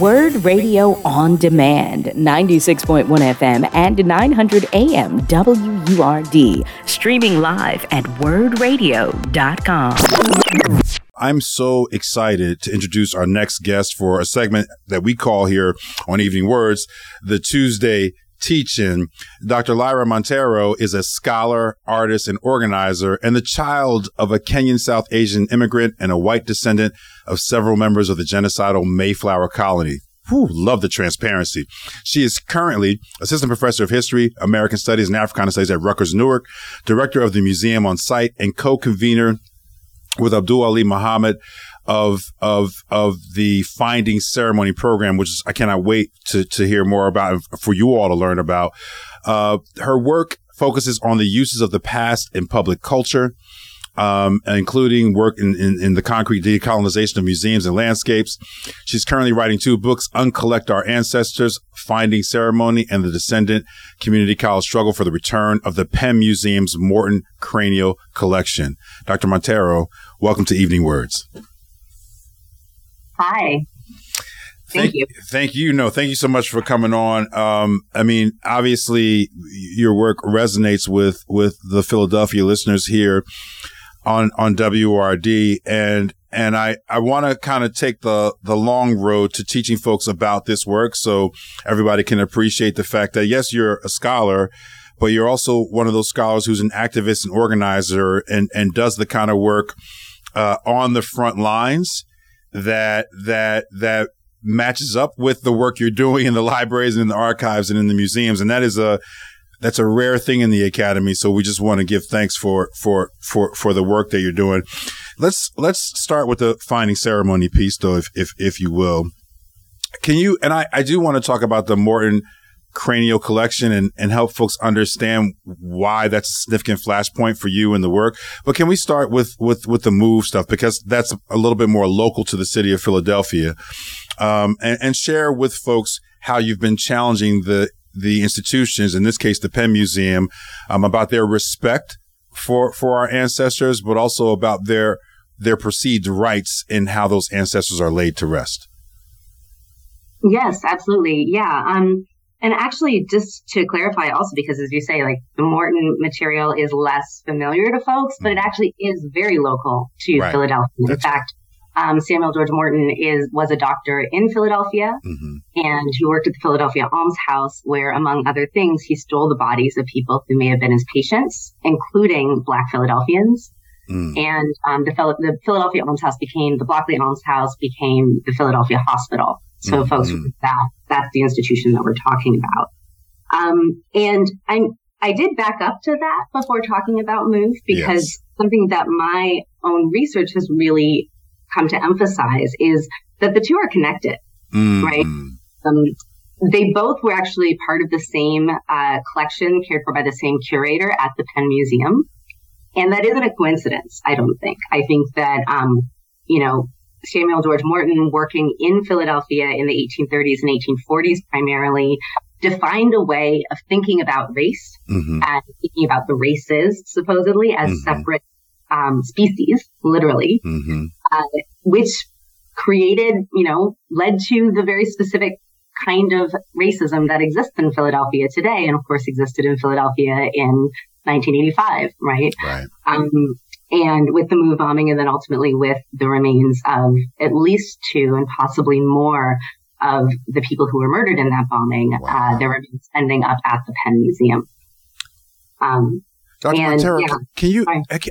WURD Radio on Demand, 96.1 FM and 900 AM WURD. Streaming live at wurdradio.com. I'm so excited to introduce our next guest for a segment that we call here on Evening WURDs, the Tuesday teach-in. Dr. Lyra Monteiro is a scholar, artist, and organizer, and the child of a Kenyan South Asian immigrant and a white descendant of several members of the genocidal Mayflower colony. Whew, love the transparency. She is currently assistant professor of history, American studies, and Africana studies at Rutgers Newark, director of the museum on site, and co-convener with Abdul-Aliy Muhammad of of of the finding ceremony program, which is I cannot wait to to hear more about for you all to learn about. Uh, her work focuses on the uses of the past in public culture, um, including work in, in, in, the concrete decolonization of museums and landscapes. She's currently writing two books, Uncollect Our Ancestors, Finding Ceremony, and the Descendant Community College Struggle for the Return of the Penn Museum's Morton Cranial Collection. Dr. Monteiro, welcome to Evening WURDs. Hi. Thank, thank, you. Thank you. No, thank you so much for coming on. Um, I mean, obviously your work resonates with, with the Philadelphia listeners here on, on WURD. And, and I, I want to kind of take the, the long road to teaching folks about this work so everybody can appreciate the fact that yes, you're a scholar, but you're also one of those scholars who's an activist and organizer and, and does the kind of work, uh, on the front lines that that that matches up with the work you're doing in the libraries and in the archives and in the museums. And that is a that's a rare thing in the academy. So we just want to give thanks for for for for the work that you're doing. Let's let's start with the finding ceremony piece though if if if you will. Can you and i i do want to talk about the morton cranial collection and, and help folks understand why that's a significant flashpoint for you and the work. But can we start with, with, with the move stuff? Because that's a little bit more local to the city of Philadelphia. Um, and, and share with folks how you've been challenging the, the institutions, in this case, the Penn Museum, um, about their respect for, for our ancestors, but also about their, their perceived rights and how those ancestors are laid to rest. Yes, absolutely. Yeah. Um, and actually, just to clarify also, because as you say, like the Morton material is less familiar to folks, but it mm-hmm. actually is very local to right. Philadelphia. In fact, um, Samuel George Morton is was a doctor in Philadelphia, mm-hmm. and he worked at the Philadelphia Almshouse, where, among other things, he stole the bodies of people who may have been his patients, including Black Philadelphians. Mm. And um, the, the Philadelphia Almshouse became the Blockley Almshouse became the Philadelphia Hospital. So mm-hmm. folks, that that's the institution that we're talking about. Um, and I I did back up to that before talking about move because yes. something that my own research has really come to emphasize is that the two are connected, mm-hmm. right? Um, they both were actually part of the same uh, collection cared for by the same curator at the Penn Museum. And that isn't a coincidence, I don't think. I think that, um, you know, Samuel George Morton, working in Philadelphia in the 1830s and 1840s primarily, defined a way of thinking about race mm-hmm. and thinking about the races supposedly as mm-hmm. separate um, species, literally, mm-hmm. uh, which created, you know, led to the very specific kind of racism that exists in Philadelphia today, and of course existed in Philadelphia in 1985, right? Right. Um, and with the move bombing and then ultimately with the remains of at least two and possibly more of the people who were murdered in that bombing, wow. uh, their remains ending up at the Penn Museum. Um, Dr. And, Monteiro, yeah, can you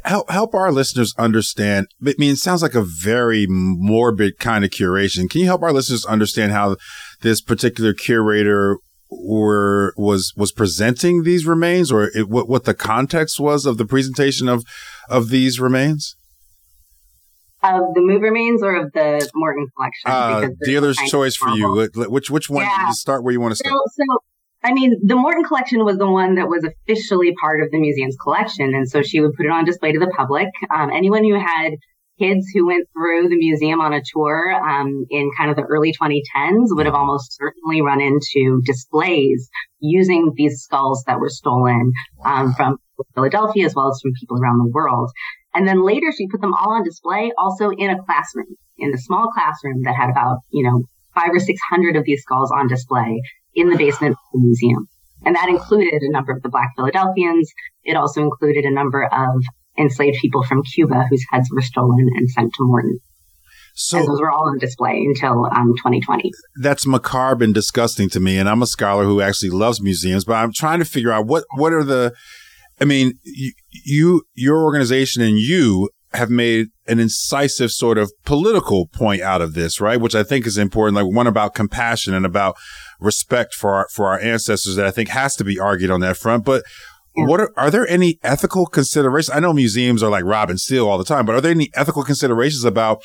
help, help our listeners understand? I mean, it sounds like a very morbid kind of curation. Can you help our listeners understand how this particular curator were was was presenting these remains, or it, what what the context was of the presentation of of these remains? Of the move remains or of the Morton collection? Uh, dealer's choice for you. Which which one? Yeah. start where you want to start. So, so, I mean, the Morton collection was the one that was officially part of the museum's collection, and so she would put it on display to the public. Um, anyone who had kids who went through the museum on a tour um, in kind of the early 2010s would have almost certainly run into displays using these skulls that were stolen um, from Philadelphia as well as from people around the world. And then later she put them all on display also in a classroom, in a small classroom that had about, you know, five or 600 of these skulls on display in the basement of the museum. And that included a number of the Black Philadelphians. It also included a number of enslaved people from Cuba whose heads were stolen and sent to Morton. So and those were all on display until um, 2020. That's macabre and disgusting to me. And I'm a scholar who actually loves museums, but I'm trying to figure out what what are the. I mean, you, you your organization and you have made an incisive sort of political point out of this, right? Which I think is important. Like one about compassion and about respect for our, for our ancestors that I think has to be argued on that front. But what are, are there any ethical considerations? I know museums are like rob and steal all the time, but are there any ethical considerations about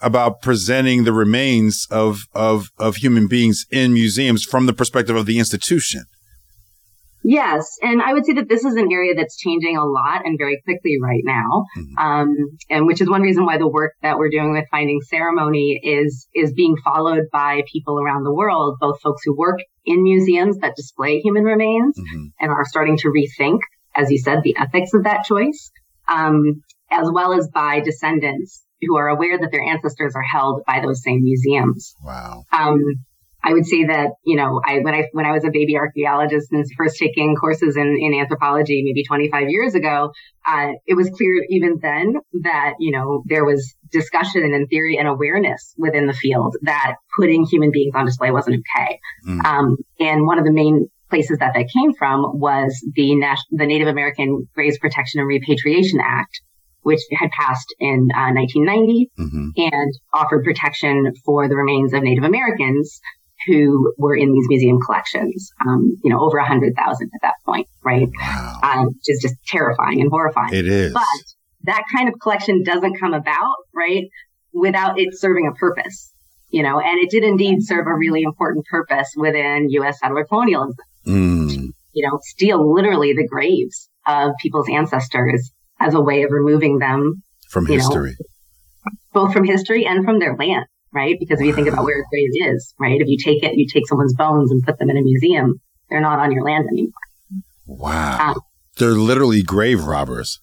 about presenting the remains of of of human beings in museums from the perspective of the institution? Yes, and I would say that this is an area that's changing a lot and very quickly right now, mm-hmm. um, and which is one reason why the work that we're doing with Finding Ceremony is is being followed by people around the world, both folks who work in museums that display human remains mm-hmm. and are starting to rethink, as you said, the ethics of that choice, um, as well as by descendants who are aware that their ancestors are held by those same museums. Wow. Um, I would say that, you know, I, when I, when I was a baby archaeologist and first taking courses in, in anthropology, maybe 25 years ago, uh, it was clear even then that, you know, there was discussion and theory and awareness within the field that putting human beings on display wasn't okay. Mm. Um, and one of the main places that that came from was the, Nas- the Native American Graves Protection and Repatriation Act, which had passed in uh, 1990 mm-hmm. and offered protection for the remains of Native Americans who were in these museum collections, um, you know, over a hundred thousand at that point, right? Wow. Um, which is just terrifying and horrifying. It is. But that kind of collection doesn't come about, right, without it serving a purpose, you know, and it did indeed serve a really important purpose within U.S. settler colonialism. Mm. You know, steal literally the graves of people's ancestors as a way of removing them from history, know, both from history and from their land right? Because if you think about where a grave is, right? If you take it, you take someone's bones and put them in a museum, they're not on your land anymore. Wow. Um, they're literally grave robbers.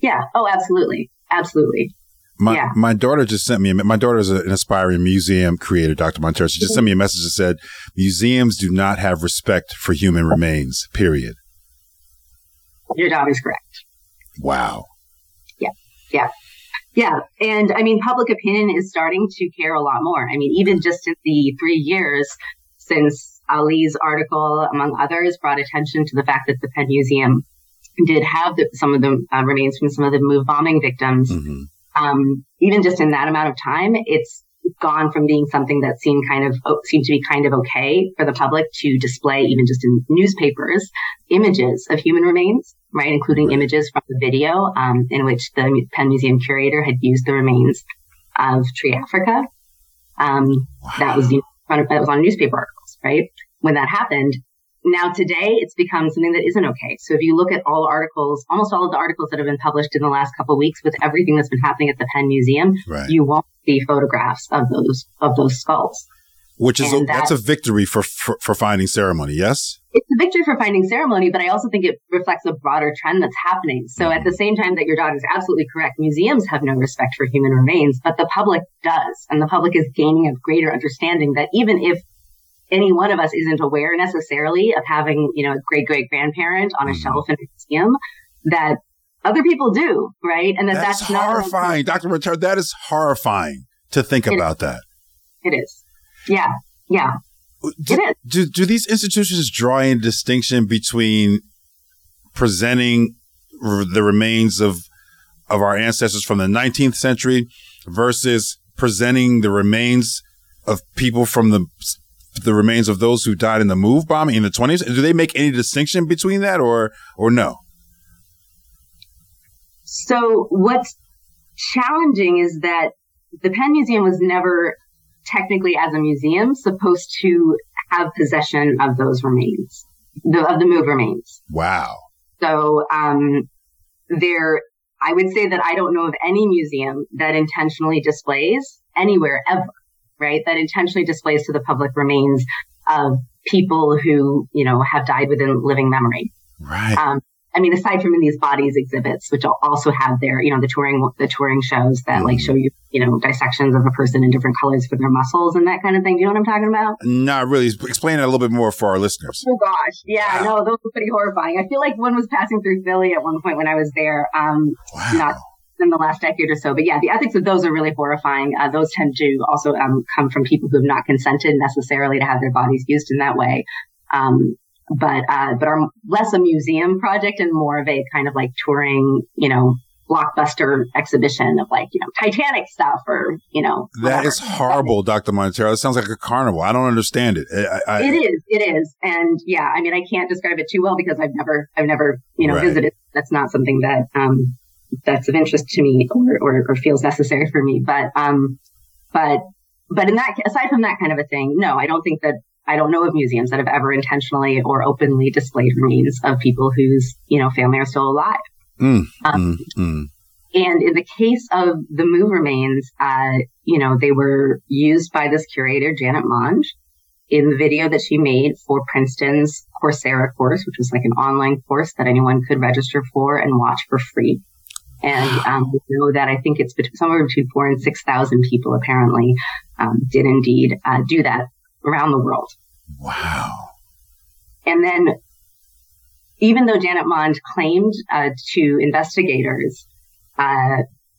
Yeah. Oh, absolutely. Absolutely. My, yeah. my daughter just sent me, my daughter is an aspiring museum creator, Dr. Monteiro. She just sent me a message that said, museums do not have respect for human remains, period. Your daughter's correct. Wow. Yeah. Yeah. Yeah. And I mean, public opinion is starting to care a lot more. I mean, even just in the three years since Aliy's article, among others, brought attention to the fact that the Penn Museum did have the, some of the uh, remains from some of the move bombing victims. Mm-hmm. Um, even just in that amount of time, it's gone from being something that seemed kind of oh, seemed to be kind of okay for the public to display even just in newspapers images of human remains right including images from the video um, in which the penn museum curator had used the remains of tree africa. Um, wow. that was that was on newspaper articles right? When that happened now today it's become something that isn't okay. So if you look at all articles, almost all of the articles that have been published in the last couple of weeks with everything that's been happening at the Penn Museum, right. you won't see photographs of those of those skulls. Which is a, that, that's a victory for, for, for finding ceremony, yes? It's a victory for finding ceremony, but I also think it reflects a broader trend that's happening. So at mm-hmm. the same time that your daughter is absolutely correct, museums have no respect for human remains, but the public does. And the public is gaining a greater understanding that even if any one of us isn't aware necessarily of having, you know, a great great grandparent on a mm-hmm. shelf in a museum that other people do, right? And that that's, that's horrifying. Dr. Return, that is horrifying to think it about is. that. It is. Yeah. Yeah. Do, it is. Do, do these institutions draw a distinction between presenting r- the remains of of our ancestors from the 19th century versus presenting the remains of people from the the remains of those who died in the move bombing in the 20s? Do they make any distinction between that or or no? So what's challenging is that the Penn Museum was never technically as a museum supposed to have possession of those remains, the, of the move remains. Wow. So um, there, I would say that I don't know of any museum that intentionally displays anywhere ever right? That intentionally displays to the public remains of people who, you know, have died within living memory. Right. Um, I mean, aside from in these bodies exhibits, which also have their, you know, the touring, the touring shows that like mm-hmm. show you, you know, dissections of a person in different colors for their muscles and that kind of thing. Do you know what I'm talking about? Not really. Explain it a little bit more for our listeners. Oh gosh. Yeah. Wow. No, those were pretty horrifying. I feel like one was passing through Philly at one point when I was there. Um, wow. not in the last decade or so. But yeah, the ethics of those are really horrifying. Uh, those tend to also um, come from people who have not consented necessarily to have their bodies used in that way. Um, but uh, but are less a museum project and more of a kind of like touring, you know, blockbuster exhibition of like you know Titanic stuff or you know. That is horrible, Dr. Monteiro. It sounds like a carnival. I don't understand it. I, I, it is. It is. And yeah, I mean, I can't describe it too well because I've never, I've never, you know, right. visited. That's not something that um that's of interest to me or or, or feels necessary for me. But um, but but in that aside from that kind of a thing, no, I don't think that I don't know of museums that have ever intentionally or openly displayed remains of people whose, you know, family are still alive. Mm, um, mm, mm. And in the case of the move remains, uh, you know, they were used by this curator, Janet Monge, in the video that she made for Princeton's Coursera course, which was like an online course that anyone could register for and watch for free. And um, we know that I think it's between, somewhere between four and 6,000 people apparently um, did indeed uh, do that around the world. Wow. And then, even though Janet Monge claimed uh, to investigators, uh,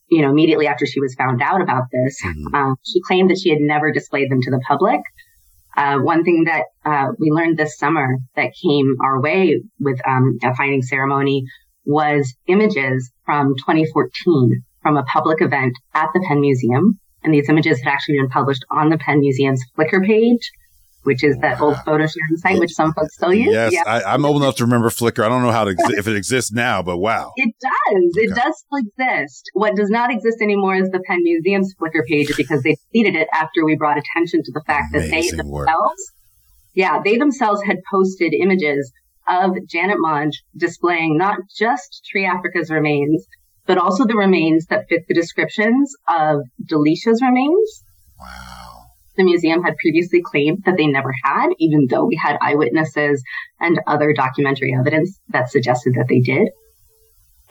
you know, immediately after she was found out about this, mm-hmm. um, she claimed that she had never displayed them to the public. Uh, one thing that uh, we learned this summer that came our way with um, a finding ceremony was images from 2014 from a public event at the Penn Museum. And these images had actually been published on the Penn Museum's Flickr page which is that old photo sharing site, which some folks still use. Yes, yeah. I, am old enough to remember Flickr. I don't know how to exi- if it exists now, but wow, it does. Okay. It does still exist. What does not exist anymore is the Penn Museum's Flickr page because they deleted it after we brought attention to the fact Amazing that they themselves, work. yeah, they themselves had posted images of Janet Monge displaying not just Tree Africa's remains, but also the remains that fit the descriptions of Delisha's remains. Wow the museum had previously claimed that they never had, even though we had eyewitnesses and other documentary evidence that suggested that they did.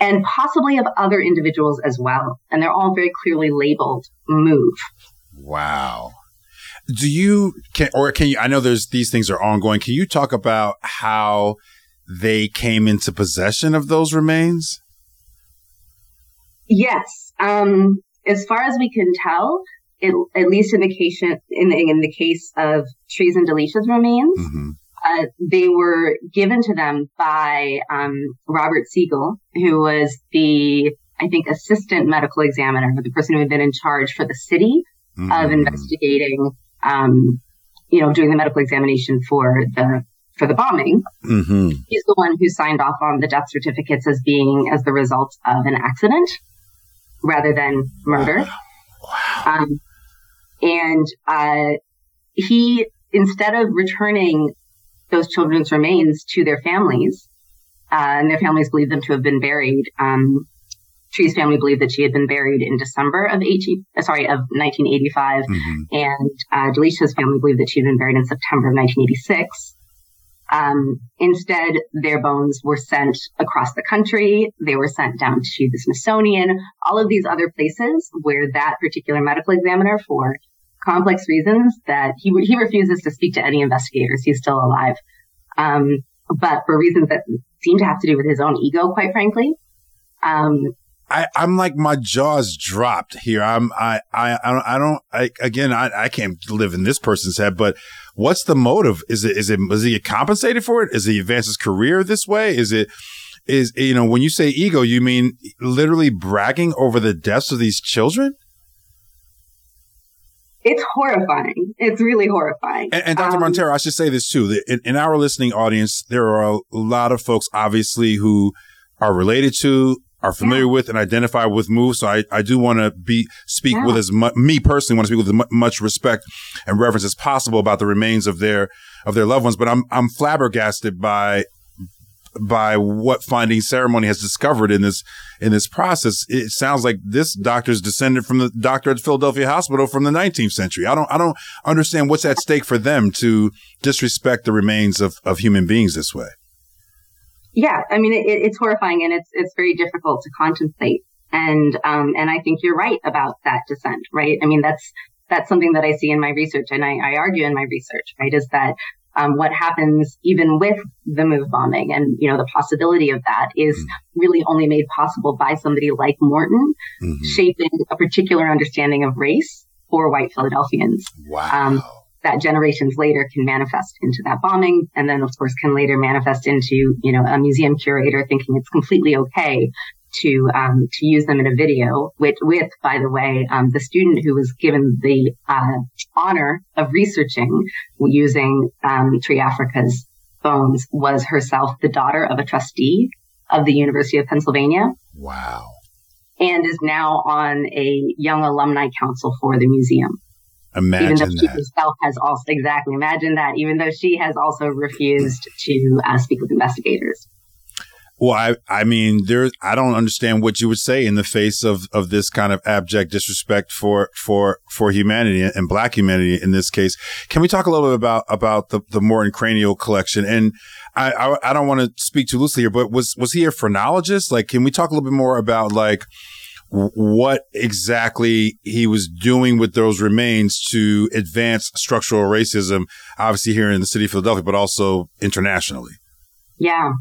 And possibly of other individuals as well. And they're all very clearly labeled move. Wow. Do you can or can you I know there's these things are ongoing. Can you talk about how they came into possession of those remains? Yes. Um, as far as we can tell, it, at least in the case in the, in the case of Trees and Delisha's remains, mm-hmm. uh, they were given to them by um, Robert Siegel, who was the I think assistant medical examiner, the person who had been in charge for the city mm-hmm. of investigating, um, you know, doing the medical examination for the for the bombing. Mm-hmm. He's the one who signed off on the death certificates as being as the result of an accident rather than murder. Wow. Wow. Um, and uh, he, instead of returning those children's remains to their families, uh, and their families believe them to have been buried. Um, Tree's family believed that she had been buried in December of 18, uh, sorry, of 1985, mm-hmm. and uh, Delisha's family believed that she had been buried in September of 1986. Um, instead, their bones were sent across the country. They were sent down to the Smithsonian, all of these other places where that particular medical examiner, for complex reasons that he he refuses to speak to any investigators. He's still alive, um, but for reasons that seem to have to do with his own ego, quite frankly. Um, I, I'm like my jaws dropped here. I'm I I I don't, I don't I, again I, I can't live in this person's head, but what's the motive? Is it is it is he compensated for it? Is he advance his career this way? Is it is you know when you say ego, you mean literally bragging over the deaths of these children? It's horrifying. It's really horrifying. And, and Dr. Um, Monteiro, I should say this too. In, in, our listening audience, there are a lot of folks, obviously, who are related to, are familiar yeah. with, and identify with Move. So I, I do want to be speak yeah. with as much, me personally want to speak with as much respect and reverence as possible about the remains of their of their loved ones. But I'm I'm flabbergasted by by what finding ceremony has discovered in this in this process. It sounds like this doctor's descended from the doctor at Philadelphia Hospital from the 19th century. I don't I don't understand what's at stake for them to disrespect the remains of, of human beings this way. Yeah, I mean, it, it's horrifying and it's it's very difficult to contemplate. And um, and I think you're right about that dissent, right? I mean, that's that's something that I see in my research, and I, I argue in my research, right? Is that um, what happens even with the move bombing and you know the possibility of that is mm-hmm. really only made possible by somebody like Morton mm-hmm. shaping a particular understanding of race for white Philadelphians. Wow. Um, that generations later can manifest into that bombing and then of course can later manifest into you know a museum curator thinking it's completely okay to um, to use them in a video with, with by the way, um, the student who was given the uh, honor of researching using um, Tree Africa's bones was herself the daughter of a trustee of the University of Pennsylvania. Wow. And is now on a young alumni council for the museum. Imagine even though that. she herself has also exactly imagine that. Even though she has also refused to uh, speak with investigators. Well, I, I mean, there, I don't understand what you would say in the face of, of this kind of abject disrespect for, for, for humanity and black humanity in this case. Can we talk a little bit about, about the, the Morton cranial collection? And I, I, I don't want to speak too loosely here, but was, was he a phrenologist? Like, can we talk a little bit more about like, what exactly he was doing with those remains to advance structural racism, obviously here in the city of Philadelphia, but also internationally. Yeah.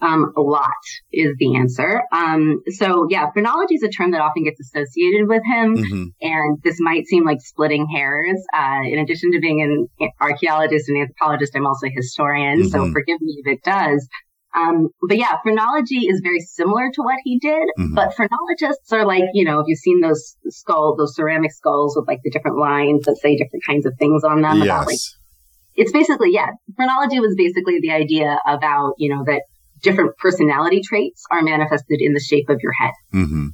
Um, a lot is the answer. Um, so yeah, phrenology is a term that often gets associated with him. Mm-hmm. And this might seem like splitting hairs. Uh, in addition to being an archaeologist and anthropologist, I'm also a historian. Mm-hmm. So forgive me if it does. Um, but yeah, phrenology is very similar to what he did, mm-hmm. but phrenologists are like, you know, if you've seen those skulls, those ceramic skulls with like the different lines that say different kinds of things on them yes. about like, it's basically, yeah, phrenology was basically the idea about, you know, that different personality traits are manifested in the shape of your head. Mm-hmm.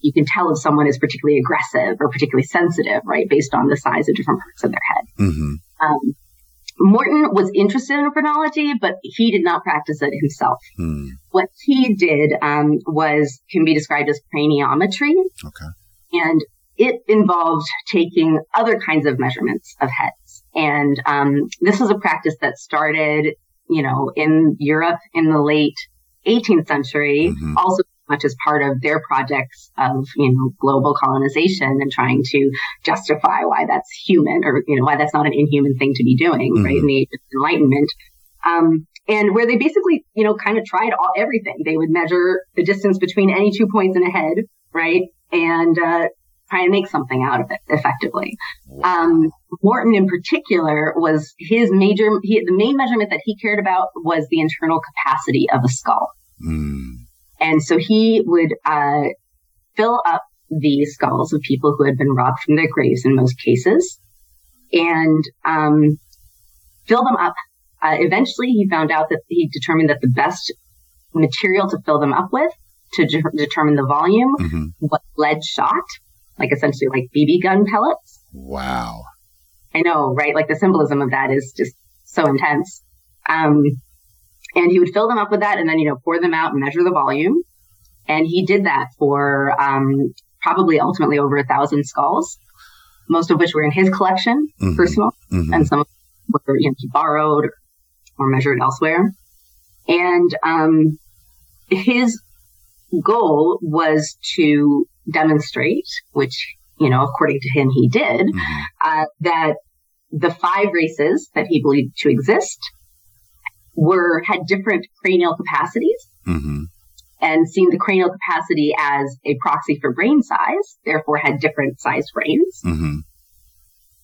You can tell if someone is particularly aggressive or particularly sensitive, right, based on the size of different parts of their head. Mm-hmm. Um, Morton was interested in phrenology, but he did not practice it himself. Mm. What he did um, was can be described as craniometry. Okay. And it involved taking other kinds of measurements of heads. And um, this was a practice that started you know, in Europe in the late 18th century, mm-hmm. also much as part of their projects of, you know, global colonization and trying to justify why that's human or, you know, why that's not an inhuman thing to be doing, mm-hmm. right? In the age of enlightenment. Um, and where they basically, you know, kind of tried all, everything. They would measure the distance between any two points in a head, right? And, uh, try and make something out of it effectively. Um, Morton in particular was his major, he, the main measurement that he cared about was the internal capacity of a skull. Mm. And so he would, uh, fill up the skulls of people who had been robbed from their graves in most cases and, um, fill them up. Uh, eventually he found out that he determined that the best material to fill them up with to de- determine the volume mm-hmm. was lead shot like essentially like BB gun pellets. Wow. I know, right? Like the symbolism of that is just so intense. Um, and he would fill them up with that and then, you know, pour them out and measure the volume. And he did that for, um, probably ultimately over a thousand skulls, most of which were in his collection, mm-hmm. personal, mm-hmm. and some were, you know, he borrowed or, or measured elsewhere. And, um, his goal was to demonstrate, which, you know, according to him, he did, mm-hmm. uh, that the five races that he believed to exist were, had different cranial capacities. Mm-hmm. And seeing the cranial capacity as a proxy for brain size, therefore had different sized brains. Mm-hmm.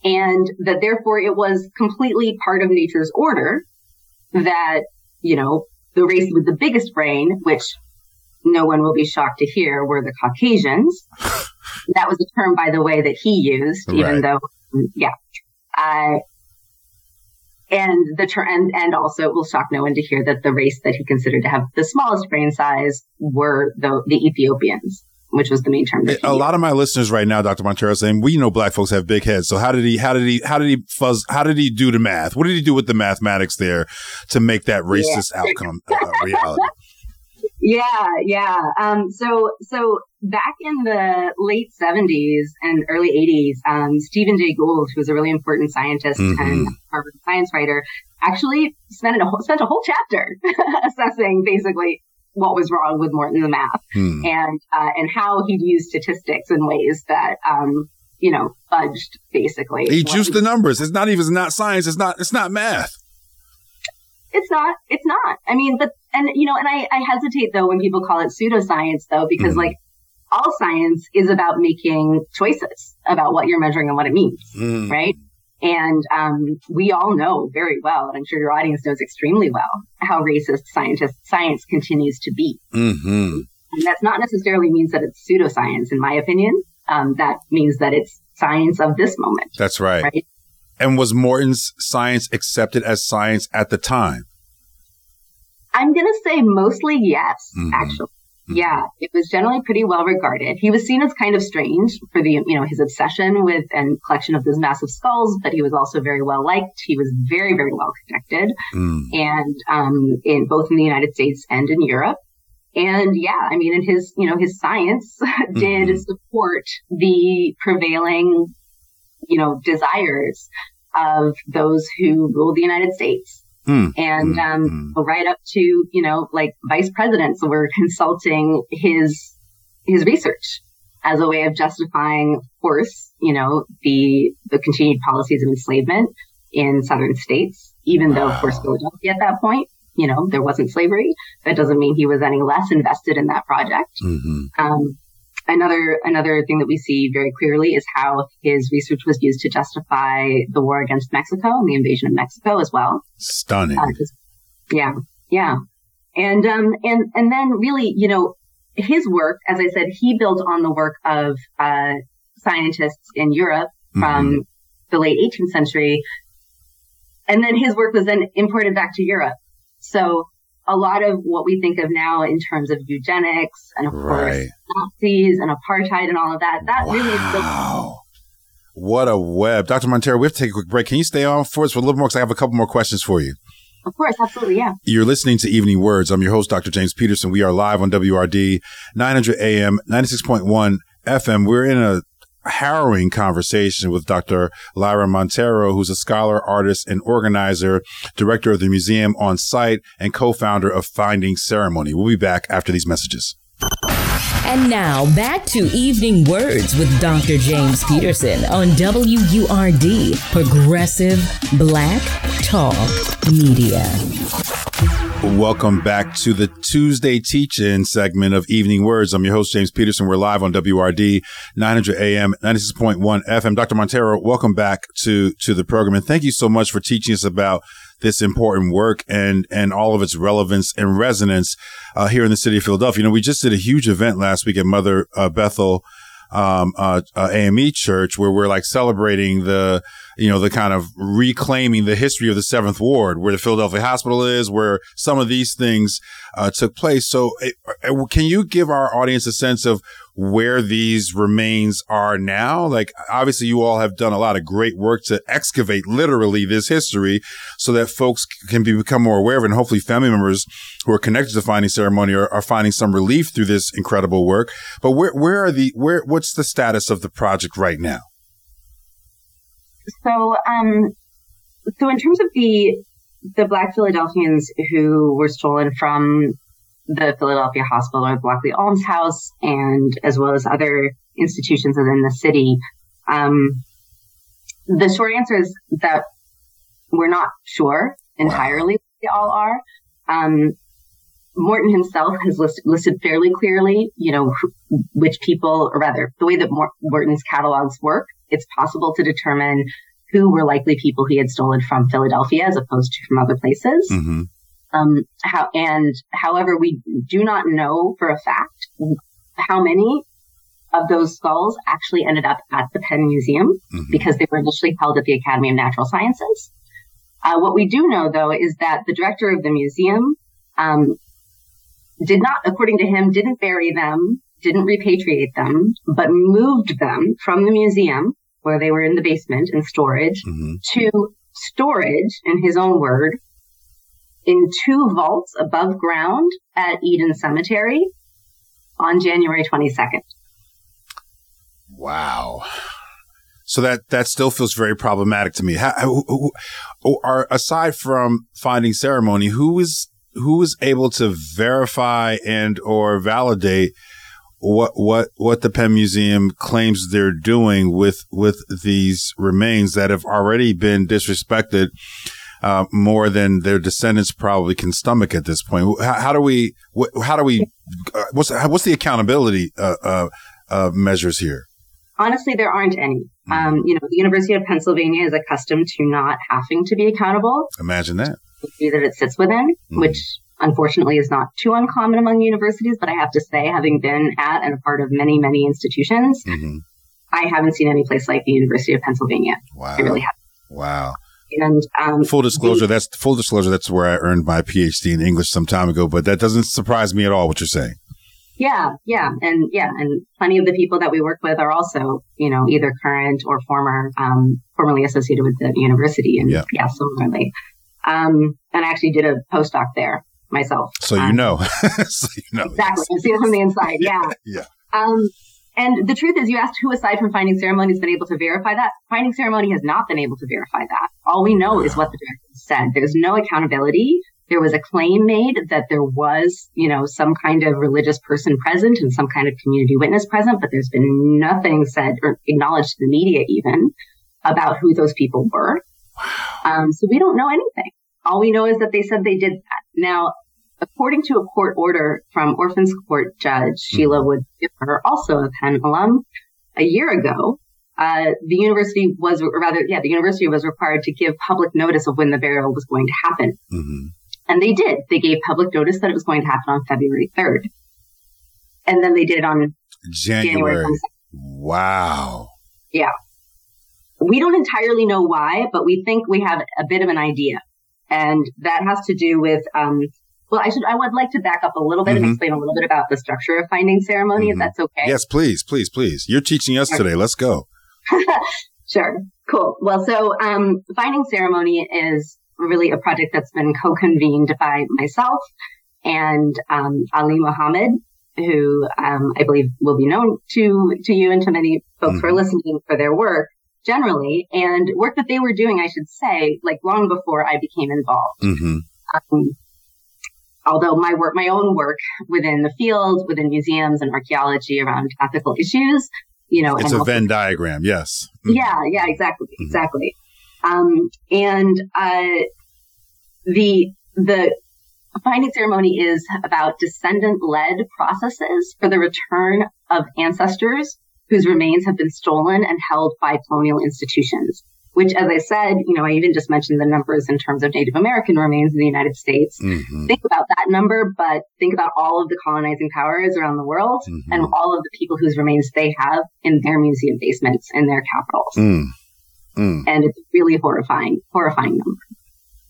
And that therefore it was completely part of nature's order that, you know, the race with the biggest brain, which no one will be shocked to hear were the Caucasians. that was a term, by the way, that he used, right. even though, yeah. Uh, and the term, and, and also it will shock no one to hear that the race that he considered to have the smallest brain size were the, the Ethiopians which was the main term. a lot of my listeners right now, Dr. Monteiro, saying we know black folks have big heads. So how did he? How did he? How did he fuzz? How did he do the math? What did he do with the mathematics there to make that racist yeah. outcome uh, reality? Yeah, yeah. Um, so, so back in the late 70s and early 80s, um, Stephen Jay Gould, who was a really important scientist mm-hmm. and Harvard science writer, actually spent a whole, spent a whole chapter assessing basically what was wrong with Morton the math hmm. and uh, and how he'd use statistics in ways that um, you know fudged basically. He juiced the numbers. It's not even it's not science. It's not it's not math. It's not. It's not. I mean, but and you know, and I, I hesitate though when people call it pseudoscience though, because mm. like all science is about making choices about what you're measuring and what it means, mm. right? And um, we all know very well, and I'm sure your audience knows extremely well, how racist scientist science continues to be. Mm-hmm. And that's not necessarily means that it's pseudoscience, in my opinion. Um, that means that it's science of this moment. That's right. right? And was Morton's science accepted as science at the time? I'm going to say mostly yes, mm-hmm. actually. Mm-hmm. Yeah, it was generally pretty well regarded. He was seen as kind of strange for the, you know, his obsession with and collection of these massive skulls, but he was also very well liked. He was very, very well connected, mm. and um, in both in the United States and in Europe. And yeah, I mean, and his, you know, his science did mm-hmm. support the prevailing, you know, desires of those who rule the United States. Mm, and mm, um, mm. right up to you know like vice presidents were consulting his his research as a way of justifying, of course, you know the the continued policies of enslavement in southern states. Even wow. though, of course, Philadelphia at that point, you know, there wasn't slavery. That doesn't mean he was any less invested in that project. Mm-hmm. Um, Another another thing that we see very clearly is how his research was used to justify the war against Mexico and the invasion of Mexico as well. Stunning. Uh, yeah, yeah, and um and and then really, you know, his work, as I said, he built on the work of uh, scientists in Europe from mm-hmm. the late 18th century, and then his work was then imported back to Europe. So a lot of what we think of now in terms of eugenics and of right. course Nazis and apartheid and all of that, that wow. really is still. What a web. Dr. Monteiro, we have to take a quick break. Can you stay on for us for a little more? Because I have a couple more questions for you. Of course, absolutely, yeah. You're listening to Evening WURDs. I'm your host, Dr. James Peterson. We are live on WURD 900 AM, 96.1 FM. We're in a harrowing conversation with Dr. Lyra Monteiro, who's a scholar, artist, and organizer, director of the museum on site, and co-founder of Finding Ceremony. We'll be back after these messages. And now back to Evening WURDs with Dr. James Peterson on WURD, Progressive Black Talk Media. Welcome back to the Tuesday teach-in segment of Evening WURDs. I'm your host, James Peterson. We're live on WURD 900 AM, 96.1 FM. Dr. Monteiro, welcome back to, to the program. And thank you so much for teaching us about this important work and, and all of its relevance and resonance, uh, here in the city of Philadelphia. You know, we just did a huge event last week at Mother uh, Bethel, um, uh, uh AME church where we're like celebrating the, you know, the kind of reclaiming the history of the Seventh Ward, where the Philadelphia Hospital is, where some of these things uh, took place. So, uh, can you give our audience a sense of where these remains are now? Like, obviously, you all have done a lot of great work to excavate literally this history so that folks can be, become more aware of it. And hopefully, family members who are connected to finding ceremony are, are finding some relief through this incredible work. But where, where are the, where, what's the status of the project right now? So, um, so in terms of the the Black Philadelphians who were stolen from the Philadelphia Hospital or the Blockley Almshouse, and as well as other institutions within the city, um, the short answer is that we're not sure entirely wow. they all are. Um, Morton himself has list, listed fairly clearly, you know, which people, or rather, the way that Morton's catalogs work it's possible to determine who were likely people he had stolen from Philadelphia as opposed to from other places. Mm-hmm. Um, how, and however, we do not know for a fact how many of those skulls actually ended up at the Penn Museum mm-hmm. because they were initially held at the Academy of Natural Sciences. Uh, what we do know, though, is that the director of the museum um, did not, according to him, didn't bury them, didn't repatriate them, but moved them from the museum where they were in the basement in storage mm-hmm. to storage, in his own word, in two vaults above ground at Eden Cemetery on January 22nd. Wow. So that that still feels very problematic to me. How, who, who, oh, are aside from finding ceremony, who is who is able to verify and or validate what what what the Penn Museum claims they're doing with with these remains that have already been disrespected uh, more than their descendants probably can stomach at this point. How, how do we how do we uh, what's what's the accountability uh, uh, uh measures here? Honestly, there aren't any. Mm. Um, you know, the University of Pennsylvania is accustomed to not having to be accountable. Imagine that. That it sits within, mm. which unfortunately is not too uncommon among universities, but I have to say, having been at and a part of many, many institutions, mm-hmm. I haven't seen any place like the University of Pennsylvania. Wow. I really have. Wow. And um, full disclosure, that's full disclosure. That's where I earned my PhD in English some time ago. But that doesn't surprise me at all. What you're saying. Yeah, yeah, and yeah, and plenty of the people that we work with are also, you know, either current or former, um, formerly associated with the university, and yeah, yeah similarly. Um, and I actually did a postdoc there myself. So you um, know. so you know. Exactly. Yes. I see it from the inside. Yeah. yeah. Um, and the truth is, you asked who aside from finding ceremony has been able to verify that. Finding ceremony has not been able to verify that. All we know is what the director said. There's no accountability. There was a claim made that there was, you know, some kind of religious person present and some kind of community witness present, but there's been nothing said or acknowledged to the media even about who those people were. Um, so we don't know anything. All we know is that they said they did that. Now, according to a court order from Orphans Court Judge Sheila mm-hmm. Wood Skipper, also a Penn alum, a year ago, uh, the university was, or rather, yeah, the university was required to give public notice of when the burial was going to happen. Mm-hmm. And they did. They gave public notice that it was going to happen on February 3rd. And then they did it on January. January wow. Yeah. We don't entirely know why, but we think we have a bit of an idea. And that has to do with, um, well, I should, I would like to back up a little bit mm-hmm. and explain a little bit about the structure of finding ceremony, mm-hmm. if that's okay. Yes, please, please, please. You're teaching us today. Let's go. sure. Cool. Well, so, um, finding ceremony is really a project that's been co-convened by myself and, um, Aliy Muhammad, who, um, I believe will be known to, to you and to many folks mm-hmm. who are mm-hmm. listening for their work generally and work that they were doing, I should say, like long before I became involved. Although my work, my own work within the field, within museums and archaeology around ethical issues, you know, it's a Venn diagram. Yes. Mm-hmm. Yeah. Yeah. Exactly. Mm-hmm. Exactly. Um, and, uh, the, the finding ceremony is about descendant led processes for the return of ancestors whose remains have been stolen and held by colonial institutions. Which, as I said, you know, I even just mentioned the numbers in terms of Native American remains in the United States. Mm-hmm. Think about that number, but think about all of the colonizing powers around the world mm-hmm. and all of the people whose remains they have in their museum basements in their capitals. Mm. Mm. And it's really horrifying, horrifying number.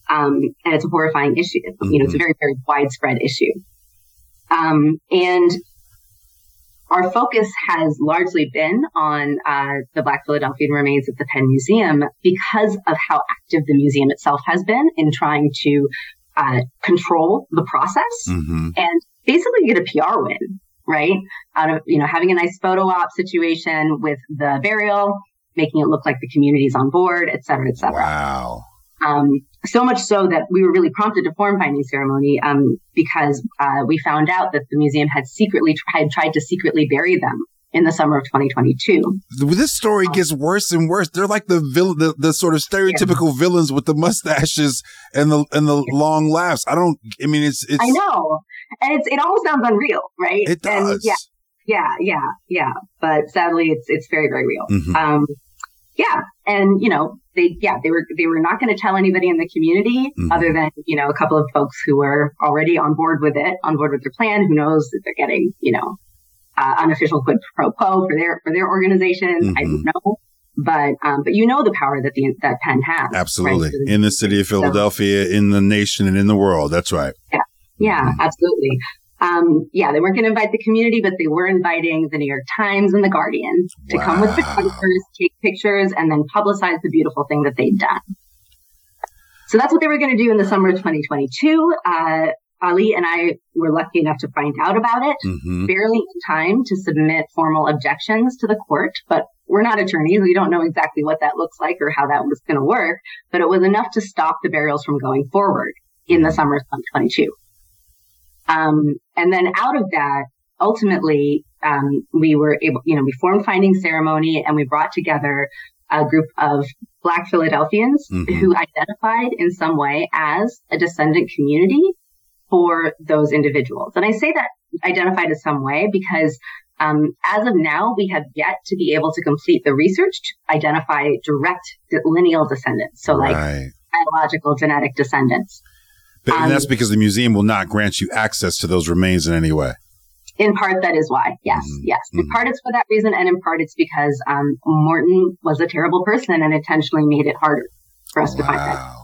Um, and it's a horrifying issue. Mm-hmm. You know, it's a mm-hmm. very, very widespread issue. Um, and our focus has largely been on uh, the Black Philadelphian remains at the Penn Museum because of how active the museum itself has been in trying to uh, control the process mm-hmm. and basically get a PR win, right? Out of you know having a nice photo op situation with the burial, making it look like the community's on board, et cetera, et cetera. Wow. Um, so much so that we were really prompted to form Finding Ceremony um, because uh, we found out that the museum had secretly had tried to secretly bury them in the summer of 2022. This story um, gets worse and worse. They're like the villain, the, the sort of stereotypical yeah. villains with the mustaches and the and the yeah. long laughs. I don't. I mean, it's it's. I know, and it's it almost sounds unreal, right? It does. And yeah, yeah, yeah, yeah. But sadly, it's it's very very real. Mm-hmm. Um, yeah. And, you know, they, yeah, they were, they were not going to tell anybody in the community mm-hmm. other than, you know, a couple of folks who were already on board with it, on board with their plan. Who knows that they're getting, you know, uh, unofficial quid pro quo for their, for their organization. Mm-hmm. I don't know. But, um, but you know the power that the, that Penn has. Absolutely. Right? In the city of Philadelphia, so, in the nation and in the world. That's right. Yeah. Yeah, mm-hmm. absolutely. Um, yeah, they weren't going to invite the community, but they were inviting the New York Times and the Guardian to wow. come with photographers, take pictures, and then publicize the beautiful thing that they'd done. So that's what they were going to do in the summer of 2022. Uh, Aliy and I were lucky enough to find out about it mm-hmm. barely in time to submit formal objections to the court, but we're not attorneys. We don't know exactly what that looks like or how that was going to work, but it was enough to stop the burials from going forward in the summer of 2022. Um, and then out of that, ultimately, um, we were able, you know, we formed finding ceremony and we brought together a group of Black Philadelphians mm-hmm. who identified in some way as a descendant community for those individuals. And I say that identified in some way because um, as of now, we have yet to be able to complete the research to identify direct lineal descendants. So like biological genetic descendants. But, um, and that's because the museum will not grant you access to those remains in any way. In part, that is why. Yes, mm-hmm. yes. In mm-hmm. part, it's for that reason, and in part, it's because um, Morton was a terrible person and intentionally made it harder for us wow. to find that.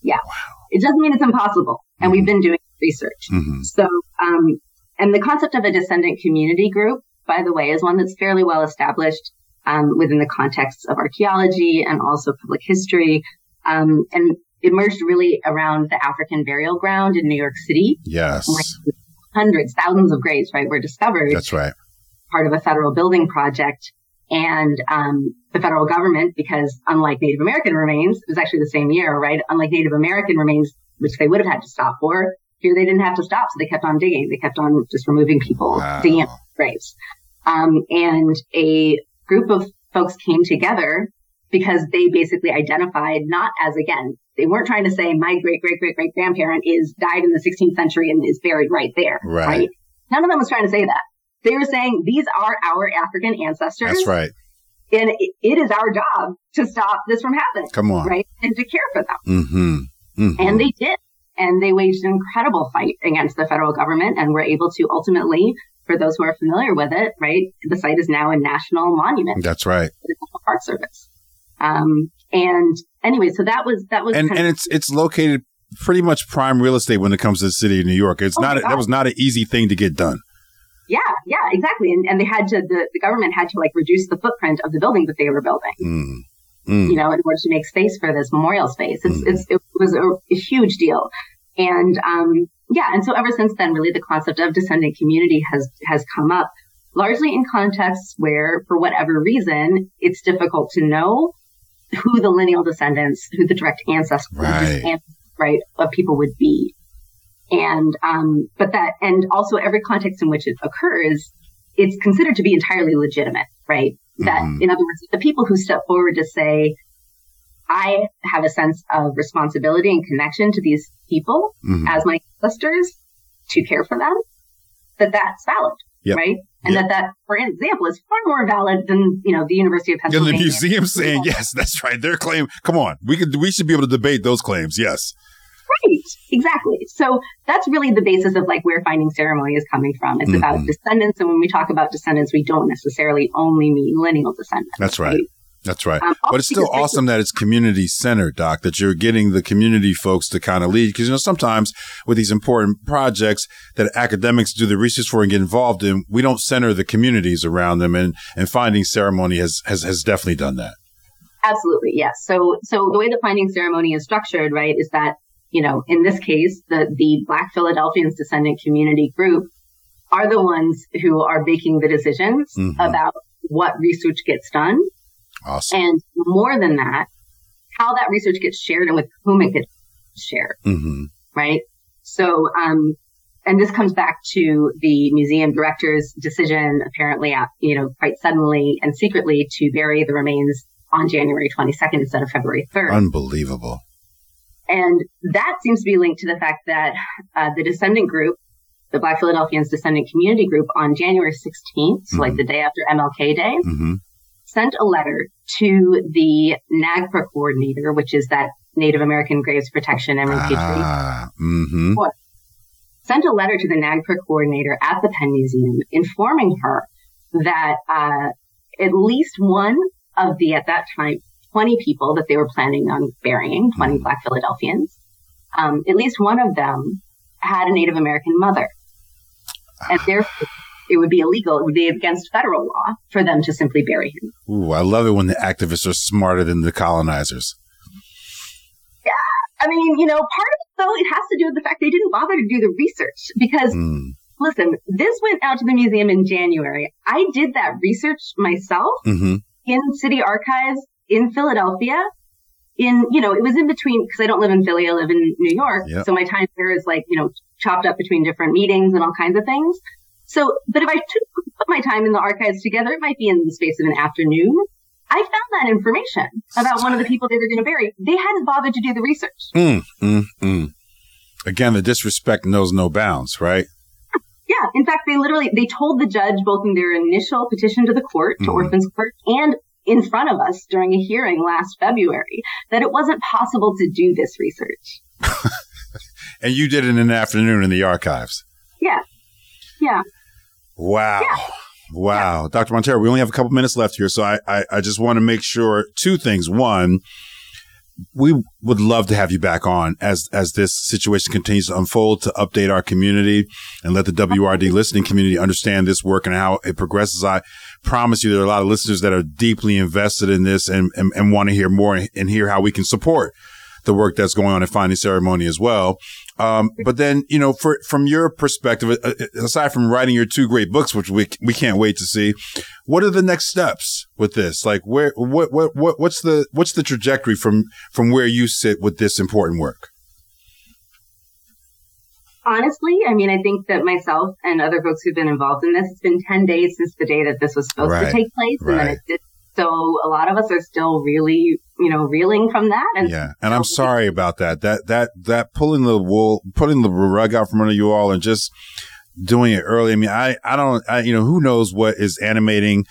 Yeah, wow. it doesn't mean it's impossible, and mm-hmm. we've been doing research. Mm-hmm. So, um, and the concept of a descendant community group, by the way, is one that's fairly well established um, within the context of archaeology and also public history, um, and emerged really around the African burial ground in New York City. Yes hundreds, thousands of graves, right, were discovered. That's right. Part of a federal building project. And um, the federal government, because unlike Native American remains, it was actually the same year, right? Unlike Native American remains, which they would have had to stop for, here they didn't have to stop, so they kept on digging. They kept on just removing people, wow. digging up graves. Um, and a group of folks came together because they basically identified not as again they weren't trying to say my great great great great grandparent is died in the 16th century and is buried right there. Right. right. None of them was trying to say that. They were saying these are our African ancestors. That's right. And it, it is our job to stop this from happening. Come on. Right. And to care for them. Mm-hmm. Mm-hmm. And they did. And they waged an incredible fight against the federal government and were able to ultimately, for those who are familiar with it, right, the site is now a national monument. That's right. The Park Service. Um, and anyway, so that was that was and, and it's it's located pretty much prime real estate when it comes to the city of New York. It's oh not a, that was not an easy thing to get done. Yeah, yeah, exactly. And and they had to the, the government had to like reduce the footprint of the building that they were building. Mm. Mm. You know, in order to make space for this memorial space, it's, mm. it's it was a, a, huge deal, and um, yeah, and so ever since then, really, the concept of descendant community has has come up largely in contexts where, for whatever reason, it's difficult to know who the lineal descendants, who the direct ancestors, right, right of people would be. And, um, but that, and also every context in which it occurs, it's considered to be entirely legitimate, right? That, mm-hmm. in other words, the people who step forward to say, I have a sense of responsibility and connection to these people mm-hmm. as my ancestors to care for them, that that's valid, yep. right? And yep. that that, for example, is far more valid than, you know, the University of Pennsylvania. And the museum saying, yes, that's right. Their claim, come on, we could, we should be able to debate those claims. Yes. Right. Exactly. So that's really the basis of like where finding ceremony is coming from. It's mm-hmm. about descendants. And when we talk about descendants, we don't necessarily only mean lineal descendants. That's right. right? That's right. Um, but it's still awesome that it's community centered, Doc, that you're getting the community folks to kind of lead. Because, you know, sometimes with these important projects that academics do the research for and get involved in, we don't center the communities around them. And, and finding ceremony has, has, has definitely done that. Absolutely. Yes. So, so the way the finding ceremony is structured, right, is that, you know, in this case, the, the Black Philadelphians descendant community group are the ones who are making the decisions mm-hmm. about what research gets done Awesome. And more than that, how that research gets shared and with whom it gets shared. Mm-hmm. Right. So, um, and this comes back to the museum director's decision, apparently, uh, you know, quite suddenly and secretly to bury the remains on January 22nd instead of February 3rd. Unbelievable. And that seems to be linked to the fact that uh, the descendant group, the Black Philadelphians Descendant Community Group, on January 16th, so mm-hmm. like the day after MLK Day, mm-hmm sent a letter to the NAGPRA coordinator, which is that Native American Graves Protection and Repatriation. Ah, mm-hmm. Sent a letter to the NAGPRA coordinator at the Penn Museum informing her that uh, at least one of the, at that time, 20 people that they were planning on burying, 20 mm. Black Philadelphians, um, at least one of them had a Native American mother. And therefore, it would be illegal. It would be against federal law for them to simply bury him. Ooh, I love it when the activists are smarter than the colonizers. Yeah, I mean, you know, part of it though, it has to do with the fact they didn't bother to do the research because mm. listen, this went out to the museum in January. I did that research myself mm-hmm. in city archives in Philadelphia. In, you know, it was in between because I don't live in Philly. I live in New York. Yep. So my time there is like, you know, chopped up between different meetings and all kinds of things. So, but if I took, put my time in the archives together, it might be in the space of an afternoon. I found that information about one of the people they were going to bury. They hadn't bothered to do the research. Mm, mm, mm. Again, the disrespect knows no bounds, right? Yeah. In fact, they literally, they told the judge both in their initial petition to the court, to mm-hmm. Orphans Court, and in front of us during a hearing last February that it wasn't possible to do this research. and you did it in an afternoon in the archives. Yeah. Yeah. Wow. Yeah. Wow. Yeah. Dr. Monteiro, we only have a couple minutes left here. So I, I, I just want to make sure two things. One, we would love to have you back on as as this situation continues to unfold to update our community and let the WURD listening community understand this work and how it progresses. I promise you there are a lot of listeners that are deeply invested in this and, and, and want to hear more and, and hear how we can support the work that's going on in finding ceremony as well. Um, but then, you know, for, from your perspective, uh, uh, aside from writing your two great books, which we, we can't wait to see, what are the next steps with this? Like where, what, what, what, what's the, what's the trajectory from, from where you sit with this important work? Honestly, I mean, I think that myself and other folks who've been involved in this, it's been 10 days since the day that this was supposed right. to take place. And right. then it did so a lot of us are still really, you know, reeling from that. And yeah, and I'm sorry about that. That that that pulling the wool, putting the rug out from under you all, and just doing it early. I mean, I I don't, I, you know, who knows what is animating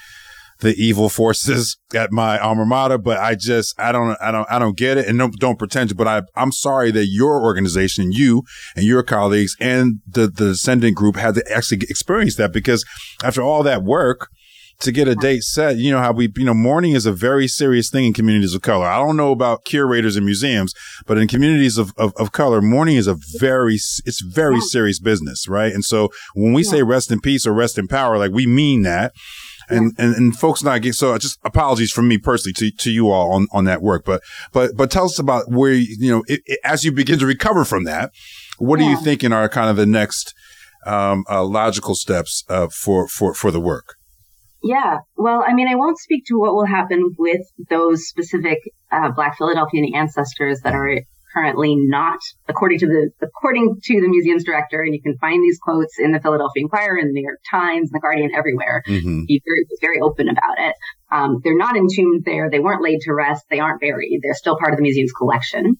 the evil forces at my alma mater, but I just, I don't, I don't, I don't get it and don't, don't pretend to, but I, I'm sorry that your organization, you and your colleagues and the, the descendant group had to actually experience that because after all that work, to get a date set. You know how we, you know, mourning is a very serious thing in communities of color. I don't know about curators and museums, but in communities of, of, of color, mourning is a very, it's very yeah. serious business, right? And so when we yeah. say rest in peace or rest in power, like we mean that. And, and, and folks not get, so just apologies from me personally to, to you all on, on that work. But, but, but tell us about where, you know, it, it, as you begin to recover from that, what are you thinking are kind of the next, um, uh, logical steps, uh, for, for, for the work? Yeah. Well, I mean, I won't speak to what will happen with those specific uh, Black Philadelphian ancestors that are currently not, according to the according to the museum's director, and you can find these quotes in the Philadelphia Inquirer, in the New York Times, and the Guardian, everywhere. Mm-hmm. He's very, very open about it. Um, they're not entombed there. They weren't laid to rest. They aren't buried. They're still part of the museum's collection.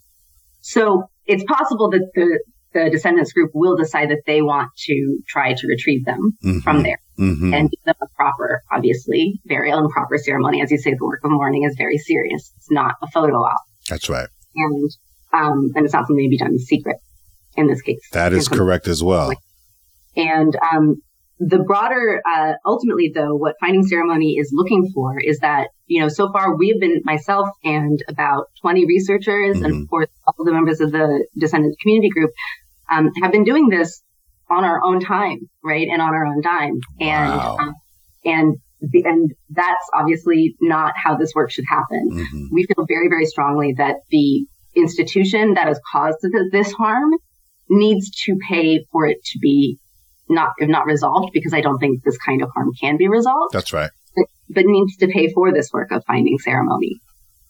So it's possible that the the descendants group will decide that they want to try to retrieve them mm-hmm. from there mm-hmm. and give them a proper, obviously, burial and proper ceremony. As you say, the work of mourning is very serious. It's not a photo op. That's right. And, um, and it's not something to be done in secret in this case. That is correct as well. And, um, the broader, uh, ultimately though, what finding ceremony is looking for is that, you know, so far we have been myself and about 20 researchers mm-hmm. and of course all the members of the descendant community group, um, have been doing this on our own time, right? And on our own dime. And, wow. um, and, and that's obviously not how this work should happen. Mm-hmm. We feel very, very strongly that the institution that has caused this harm needs to pay for it to be not, if not resolved, because I don't think this kind of harm can be resolved. That's right. But, but needs to pay for this work of finding ceremony.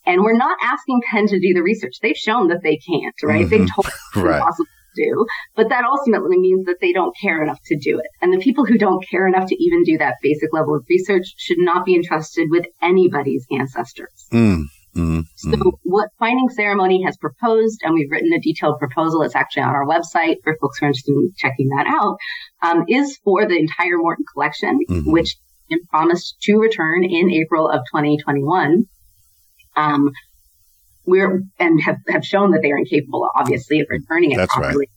And we're not asking Penn to do the research. They've shown that they can't, right? Mm-hmm. They've told us right. impossible do, but that ultimately means that they don't care enough to do it. And the people who don't care enough to even do that basic level of research should not be entrusted with anybody's ancestors. Mm. Mm, so mm. what Finding Ceremony has proposed, and we've written a detailed proposal, it's actually on our website for folks who are interested in checking that out, um, is for the entire Morton collection, mm-hmm. which promised to return in April of 2021. Um, we're and have, have shown that they are incapable, obviously, of returning it That's properly. Right.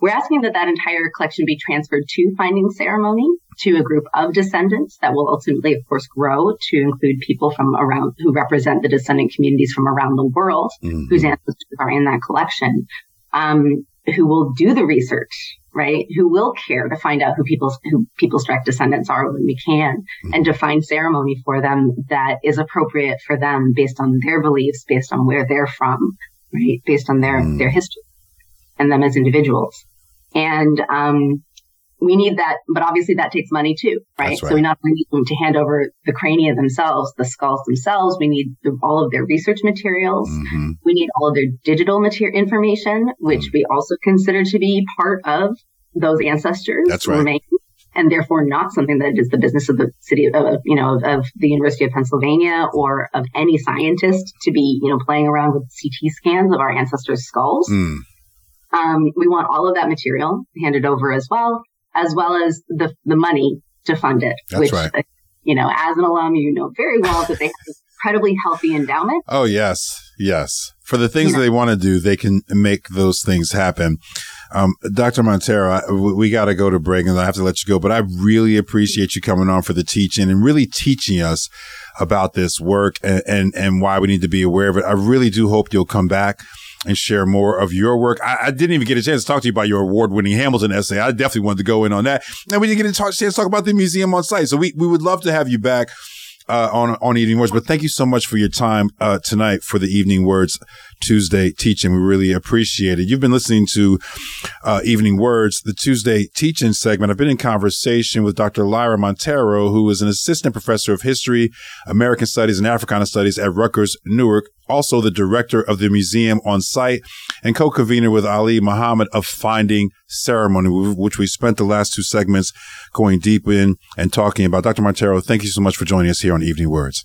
We're asking that that entire collection be transferred to Finding Ceremony to a group of descendants that will ultimately, of course, grow to include people from around who represent the descendant communities from around the world mm-hmm. whose ancestors are in that collection, um, who will do the research right? Who will care to find out who people's who people's direct descendants are when we can, mm-hmm. and to find ceremony for them that is appropriate for them based on their beliefs, based on where they're from, right? Based on their, mm. their history and them as individuals. And, um, we need that, but obviously that takes money too, right? right. So we not only need them to hand over the crania themselves, the skulls themselves, we need the, all of their research materials. Mm-hmm. We need all of their digital material information, which mm-hmm. we also consider to be part of those ancestors. That's right. and therefore not something that is the business of the city of, of you know, of, of, the University of Pennsylvania or of any scientist to be, you know, playing around with CT scans of our ancestors' skulls. Mm. Um, we want all of that material handed over as well as well as the, the money to fund it. That's which, right. Uh, you know, as an alum, you know very well that they have an incredibly healthy endowment. Oh, yes. Yes. For the things yeah. they want to do, they can make those things happen. Um, Dr. Monteiro, we, we got to go to break and I have to let you go, but I really appreciate you coming on for the teach-in and really teaching us about this work and, and, and why we need to be aware of it. I really do hope you'll come back and share more of your work. I, I, didn't even get a chance to talk to you about your award winning Hamilton essay. I definitely wanted to go in on that. And we didn't get a chance to talk about the museum on site. So we, we would love to have you back. Uh, on on Evening WURDs, but thank you so much for your time uh, tonight for the Evening WURDs Tuesday teach-in. We really appreciate it. You've been listening to uh, Evening WURDs, the Tuesday teach-in segment. I've been in conversation with Dr. Lyra Monteiro, who is an assistant professor of history, American Studies, and Africana Studies at Rutgers Newark, also the director of the museum on site and co-convener with Aliy Muhammad of Finding Ceremony, which we spent the last two segments going deep in and talking about. Dr. Monteiro, thank you so much for joining us here on Evening WURDs.